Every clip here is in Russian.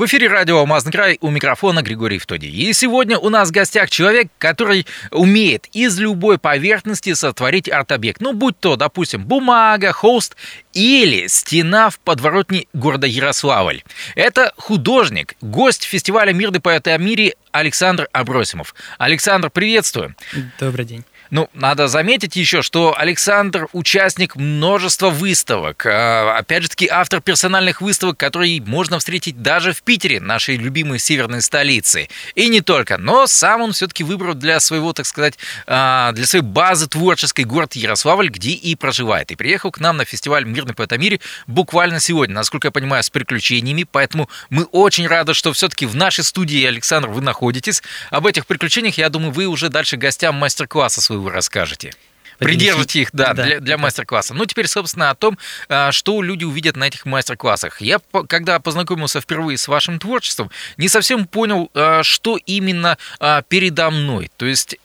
В эфире радио «Алмазный край» у микрофона Григорий Втодий. И сегодня у нас в гостях человек, который умеет из любой поверхности сотворить арт-объект. Ну, будь то, допустим, бумага, холст или стена в подворотне города Ярославль. Это художник, гость фестиваля «Мирный поэт о мире» Александр Абросимов. Александр, приветствую. Добрый день. Ну, надо заметить еще, что Александр участник множества выставок. А, опять же таки, автор персональных выставок, которые можно встретить даже в Питере, нашей любимой северной столицы. И не только. Но сам он все-таки выбрал для своего, так сказать, а, для своей базы творческой город Ярославль, где и проживает. И приехал к нам на фестиваль «Мирный поэт мире» буквально сегодня, насколько я понимаю, с приключениями. Поэтому мы очень рады, что все-таки в нашей студии, Александр, вы находитесь. Об этих приключениях, я думаю, вы уже дальше гостям мастер-класса своего вы расскажете. Придержите их, да, да для, для мастер-класса. Ну, теперь, собственно, о том, а, что люди увидят на этих мастер-классах. Я, когда познакомился впервые с вашим творчеством, не совсем понял, а, что именно а, передо мной. То есть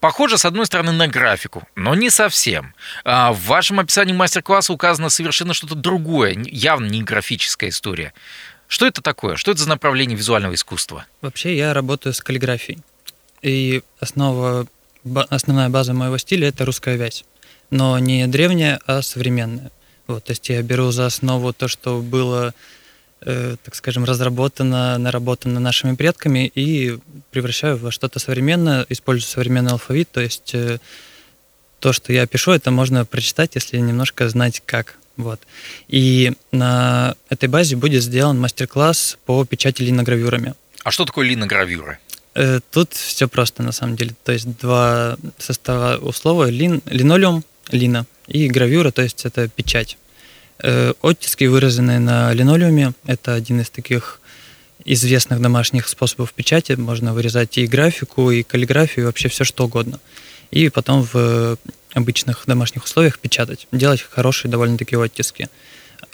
Похоже, с одной стороны, на графику, но не совсем. В вашем описании мастер-класса указано совершенно что-то другое, явно не графическая история. Что это такое? Что это за направление визуального искусства? Вообще я работаю с каллиграфией. И основа основная база моего стиля это русская вязь, но не древняя, а современная. Вот, то есть я беру за основу то, что было, э, так скажем, разработано, наработано нашими предками и превращаю во что-то современное, использую современный алфавит, то есть э, то, что я пишу, это можно прочитать, если немножко знать как. Вот. И на этой базе будет сделан мастер-класс по печати линогравюрами. А что такое линогравюры? Э, тут все просто на самом деле. То есть два состава у слова лин, линолеум, лина, и гравюра, то есть это печать. Э, оттиски, выраженные на линолеуме, это один из таких известных домашних способов печати. Можно вырезать и графику, и каллиграфию, и вообще все что угодно. И потом в обычных домашних условиях печатать. Делать хорошие довольно-таки оттиски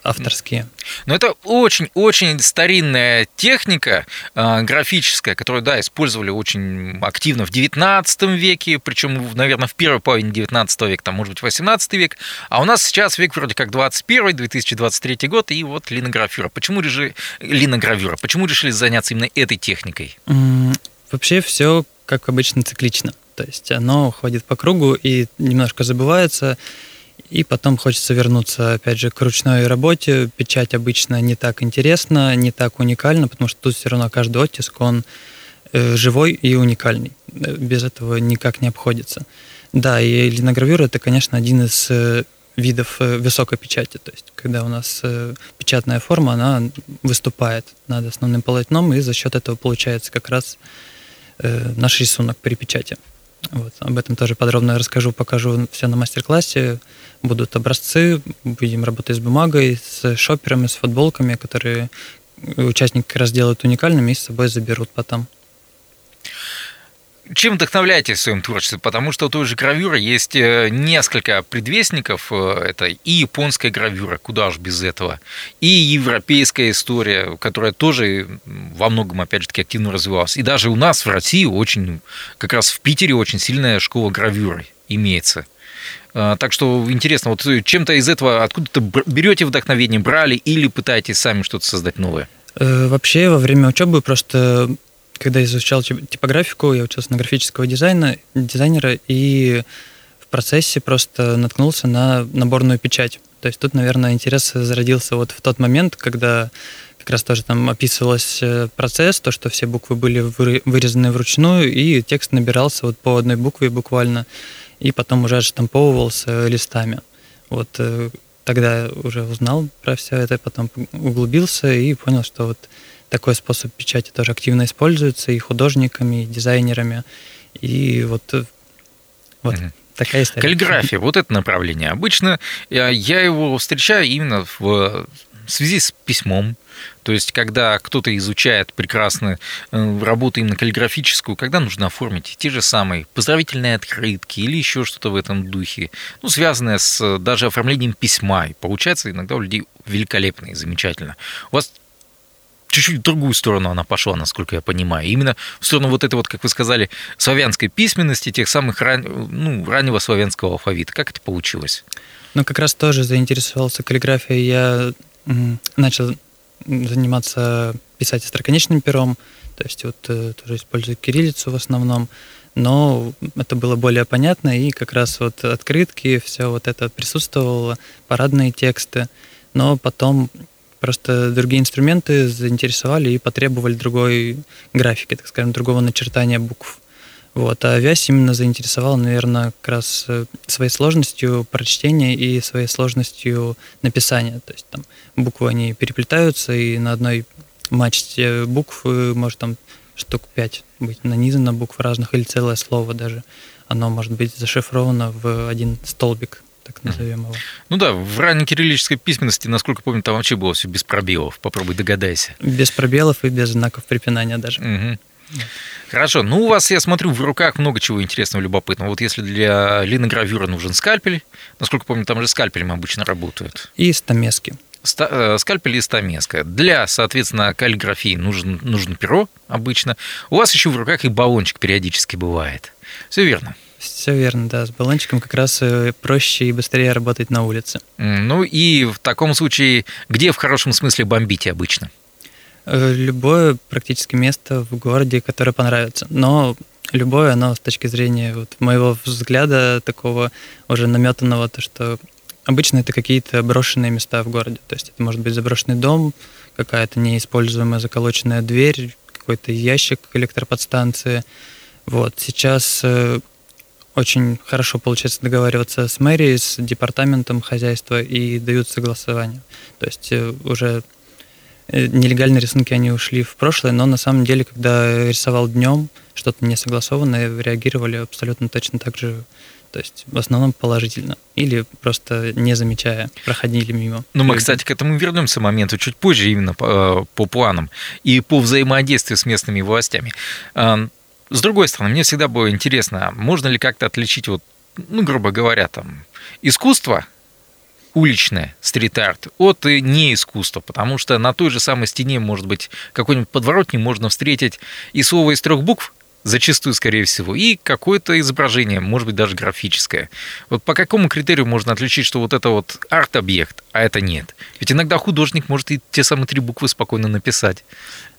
авторские. Но это очень-очень старинная техника э, графическая, которую, да, использовали очень активно в 19 веке, причем, наверное, в первой половине 19 века, там, может быть, 18 век, а у нас сейчас век вроде как 21, 2023 год, и вот линографюра. Почему решили, линогравюра, почему решили заняться именно этой техникой? Вообще все, как обычно, циклично. То есть оно ходит по кругу и немножко забывается, и потом хочется вернуться, опять же, к ручной работе. Печать обычно не так интересна, не так уникальна, потому что тут все равно каждый оттиск, он э, живой и уникальный. Э, без этого никак не обходится. Да, и линогравюра – это, конечно, один из э, видов высокой печати. То есть, когда у нас печатная форма, она выступает над основным полотном, и за счет этого получается как раз наш рисунок при печати. Вот, об этом тоже подробно расскажу, покажу все на мастер-классе. Будут образцы, будем работать с бумагой, с шоперами, с футболками, которые участники как раз делают уникальными и с собой заберут потом. Чем вдохновляетесь в своем творчестве? Потому что у той же гравюры есть э, несколько предвестников. Э, это и японская гравюра, куда уж без этого, и европейская история, которая тоже во многом, опять же таки, активно развивалась. И даже у нас в России очень, как раз в Питере очень сильная школа гравюры имеется. Э, так что интересно, вот чем-то из этого откуда-то берете вдохновение, брали или пытаетесь сами что-то создать новое? Вообще, во время учебы просто когда изучал типографику, я учился на графического дизайна, дизайнера, и в процессе просто наткнулся на наборную печать. То есть тут, наверное, интерес зародился вот в тот момент, когда как раз тоже там описывался э, процесс, то, что все буквы были вырезаны вручную, и текст набирался вот по одной букве буквально, и потом уже отштамповывался листами. Вот э, тогда уже узнал про все это, потом углубился и понял, что вот такой способ печати тоже активно используется и художниками, и дизайнерами. И вот, э, вот угу. такая история. Каллиграфия, вот это направление. Обычно я его встречаю именно в связи с письмом. То есть, когда кто-то изучает прекрасно э, работу именно каллиграфическую, когда нужно оформить те же самые поздравительные открытки или еще что-то в этом духе, ну, связанное с даже оформлением письма. И получается иногда у людей великолепно и замечательно. У вас чуть-чуть в другую сторону она пошла, насколько я понимаю. Именно в сторону вот этой вот, как вы сказали, славянской письменности, тех самых ран... ну, раннего славянского алфавита. Как это получилось? Ну, как раз тоже заинтересовался каллиграфией. Я начал заниматься писать остроконечным пером, то есть вот э, тоже использую кириллицу в основном, но это было более понятно, и как раз вот открытки, все вот это присутствовало, парадные тексты, но потом просто другие инструменты заинтересовали и потребовали другой графики, так скажем, другого начертания букв. Вот. А вязь именно заинтересовала, наверное, как раз э, своей сложностью прочтения и своей сложностью написания. То есть там буквы, они переплетаются, и на одной мачте букв может там штук пять быть нанизано букв разных, или целое слово даже. Оно может быть зашифровано в один столбик, так назовем его. Ну да, в ранней кириллической письменности, насколько помню, там вообще было все без пробелов. Попробуй догадайся. Без пробелов и без знаков препинания даже. Угу. Хорошо. Ну, у вас, я смотрю, в руках много чего интересного, любопытного. Вот если для линогравюра нужен скальпель, насколько помню, там же скальпелем обычно работают. И стамески. Э, скальпель и стамеска. Для, соответственно, каллиграфии нужен, нужен перо обычно. У вас еще в руках и баллончик периодически бывает. Все верно. Все верно, да. С баллончиком как раз э, проще и быстрее работать на улице. Ну и в таком случае, где в хорошем смысле бомбите обычно? Э, любое практически место в городе, которое понравится. Но любое, оно с точки зрения вот моего взгляда такого уже наметанного, то что обычно это какие-то брошенные места в городе. То есть это может быть заброшенный дом, какая-то неиспользуемая заколоченная дверь, какой-то ящик электроподстанции. Вот сейчас э, очень хорошо получается договариваться с мэрией, с департаментом хозяйства и дают согласование. То есть э, уже Э, нелегальные рисунки, они ушли в прошлое, но на самом деле, когда рисовал днем, что-то не согласованное, реагировали абсолютно точно так же, то есть в основном положительно, или просто не замечая, проходили мимо. Ну, мы, кстати, к этому вернемся моменту чуть позже, именно по, э, по планам и по взаимодействию с местными властями. С другой стороны, мне всегда было интересно, можно ли как-то отличить, вот, ну, грубо говоря, там, искусство – уличное стрит-арт от не искусства, потому что на той же самой стене, может быть, какой-нибудь подворотни можно встретить и слово из трех букв, зачастую, скорее всего, и какое-то изображение, может быть, даже графическое. Вот по какому критерию можно отличить, что вот это вот арт-объект, а это нет? Ведь иногда художник может и те самые три буквы спокойно написать.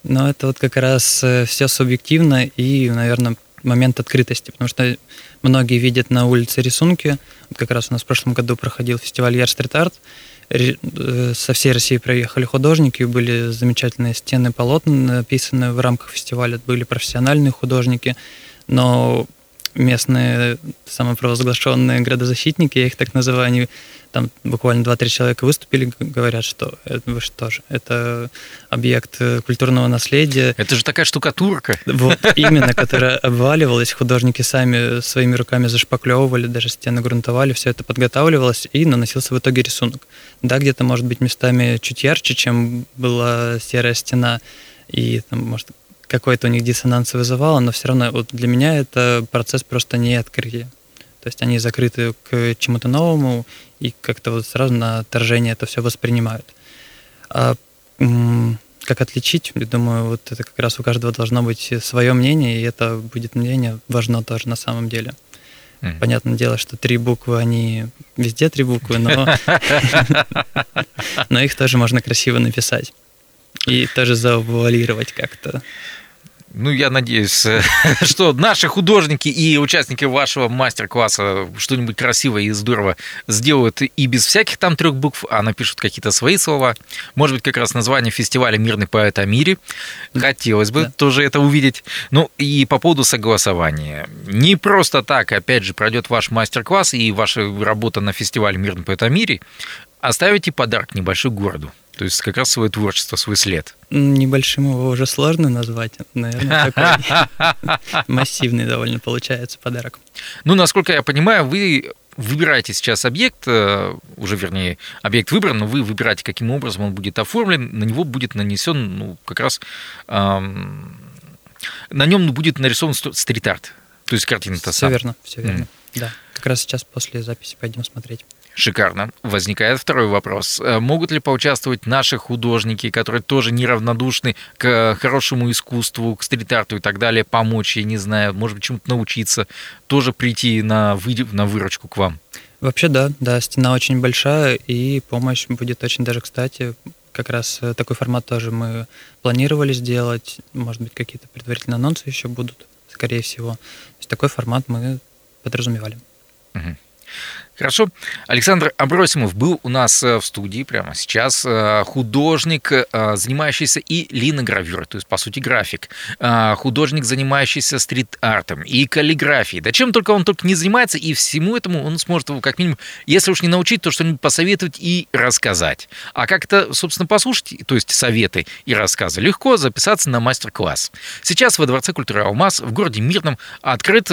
Но это вот как раз э, все субъективно и, наверное, момент открытости, потому что многие видят на улице рисунки. Вот как раз у нас в прошлом году проходил фестиваль Яр Стрит Арт. Э, со всей России проехали художники, были замечательные стены полотна написаны в рамках фестиваля, были профессиональные художники, но местные самопровозглашенные градозащитники, я их так называю, они там буквально 2-3 человека выступили, говорят, что это, что же, это объект э, культурного наследия. Это же такая штукатурка. Вот, именно, которая обваливалась, художники сами своими руками зашпаклевывали, даже стены грунтовали, все это подготавливалось, и наносился в итоге рисунок. Да, где-то, может быть, местами чуть ярче, чем была серая стена, и там, может, какой-то у них диссонанс вызывало, но все равно вот для меня это процесс просто не открытия. То есть они закрыты к чему-то новому и как-то вот сразу на отторжение это все воспринимают. А как отличить? Я думаю, вот это как раз у каждого должно быть свое мнение, и это будет мнение важно тоже на самом деле. Mm. Понятное дело, что три буквы, они везде три буквы, но, но их тоже можно красиво написать. И тоже завуалировать как-то. Ну, я надеюсь, что наши художники и участники вашего мастер-класса что-нибудь красивое и здорово сделают и без всяких там трех букв, а напишут какие-то свои слова. Может быть, как раз название фестиваля «Мирный поэт о мире». Хотелось бы да. тоже это увидеть. Ну, и по поводу согласования. Не просто так, опять же, пройдет ваш мастер-класс и ваша работа на фестивале «Мирный поэт о мире». Оставите подарок небольшой городу. То есть как раз свое творчество, свой след. Небольшим его уже сложно назвать. Наверное, такой массивный довольно получается подарок. Ну, насколько я понимаю, вы выбираете сейчас объект, э, уже вернее, объект выбран, но вы выбираете, каким образом он будет оформлен, на него будет нанесен, ну, как раз эм, на нем будет нарисован стрит-арт. То есть картина-то Все верно, все верно. Mm. Да, как раз сейчас после записи пойдем смотреть. Шикарно. Возникает второй вопрос. Э, могут ли поучаствовать наши художники, которые тоже неравнодушны к хорошему искусству, к стрит-арту и так далее, помочь, я не знаю, может быть, чему-то научиться, тоже прийти на, вы... на выручку к вам? Вообще да, да, стена очень большая, и помощь будет очень даже кстати. Как раз э, такой формат тоже мы планировали сделать, может быть, какие-то предварительные анонсы еще будут, скорее всего. То есть такой формат мы подразумевали. Угу. Хорошо. Александр Абросимов был у нас э, в студии прямо сейчас. Э, художник, э, занимающийся и линогравюрой, то есть, по сути, график. Художник, занимающийся стрит-артом и каллиграфией. Да чем только он только не занимается, и всему этому он сможет его, как минимум, если уж не научить, то что-нибудь посоветовать и рассказать. А как это, собственно, послушать, то есть советы и рассказы, легко записаться на мастер-класс. Сейчас во Дворце культуры «Алмаз» в городе Мирном открыт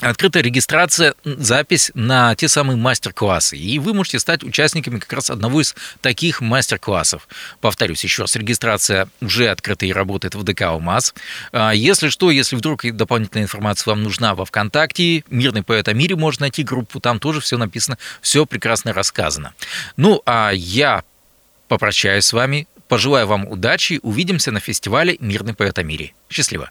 открытая регистрация, запись на те самые мастер-классы. И вы можете стать участниками как раз одного из таких мастер-классов. Повторюсь еще раз, регистрация уже открыта и работает в ДК «Алмаз». А, если что, если вдруг дополнительная информация вам нужна во ВКонтакте, «Мирный поэт о мире» можно найти группу, там тоже все написано, все прекрасно рассказано. Ну, а я попрощаюсь с вами, пожелаю вам удачи, увидимся на фестивале «Мирный поэт о мире». Счастливо!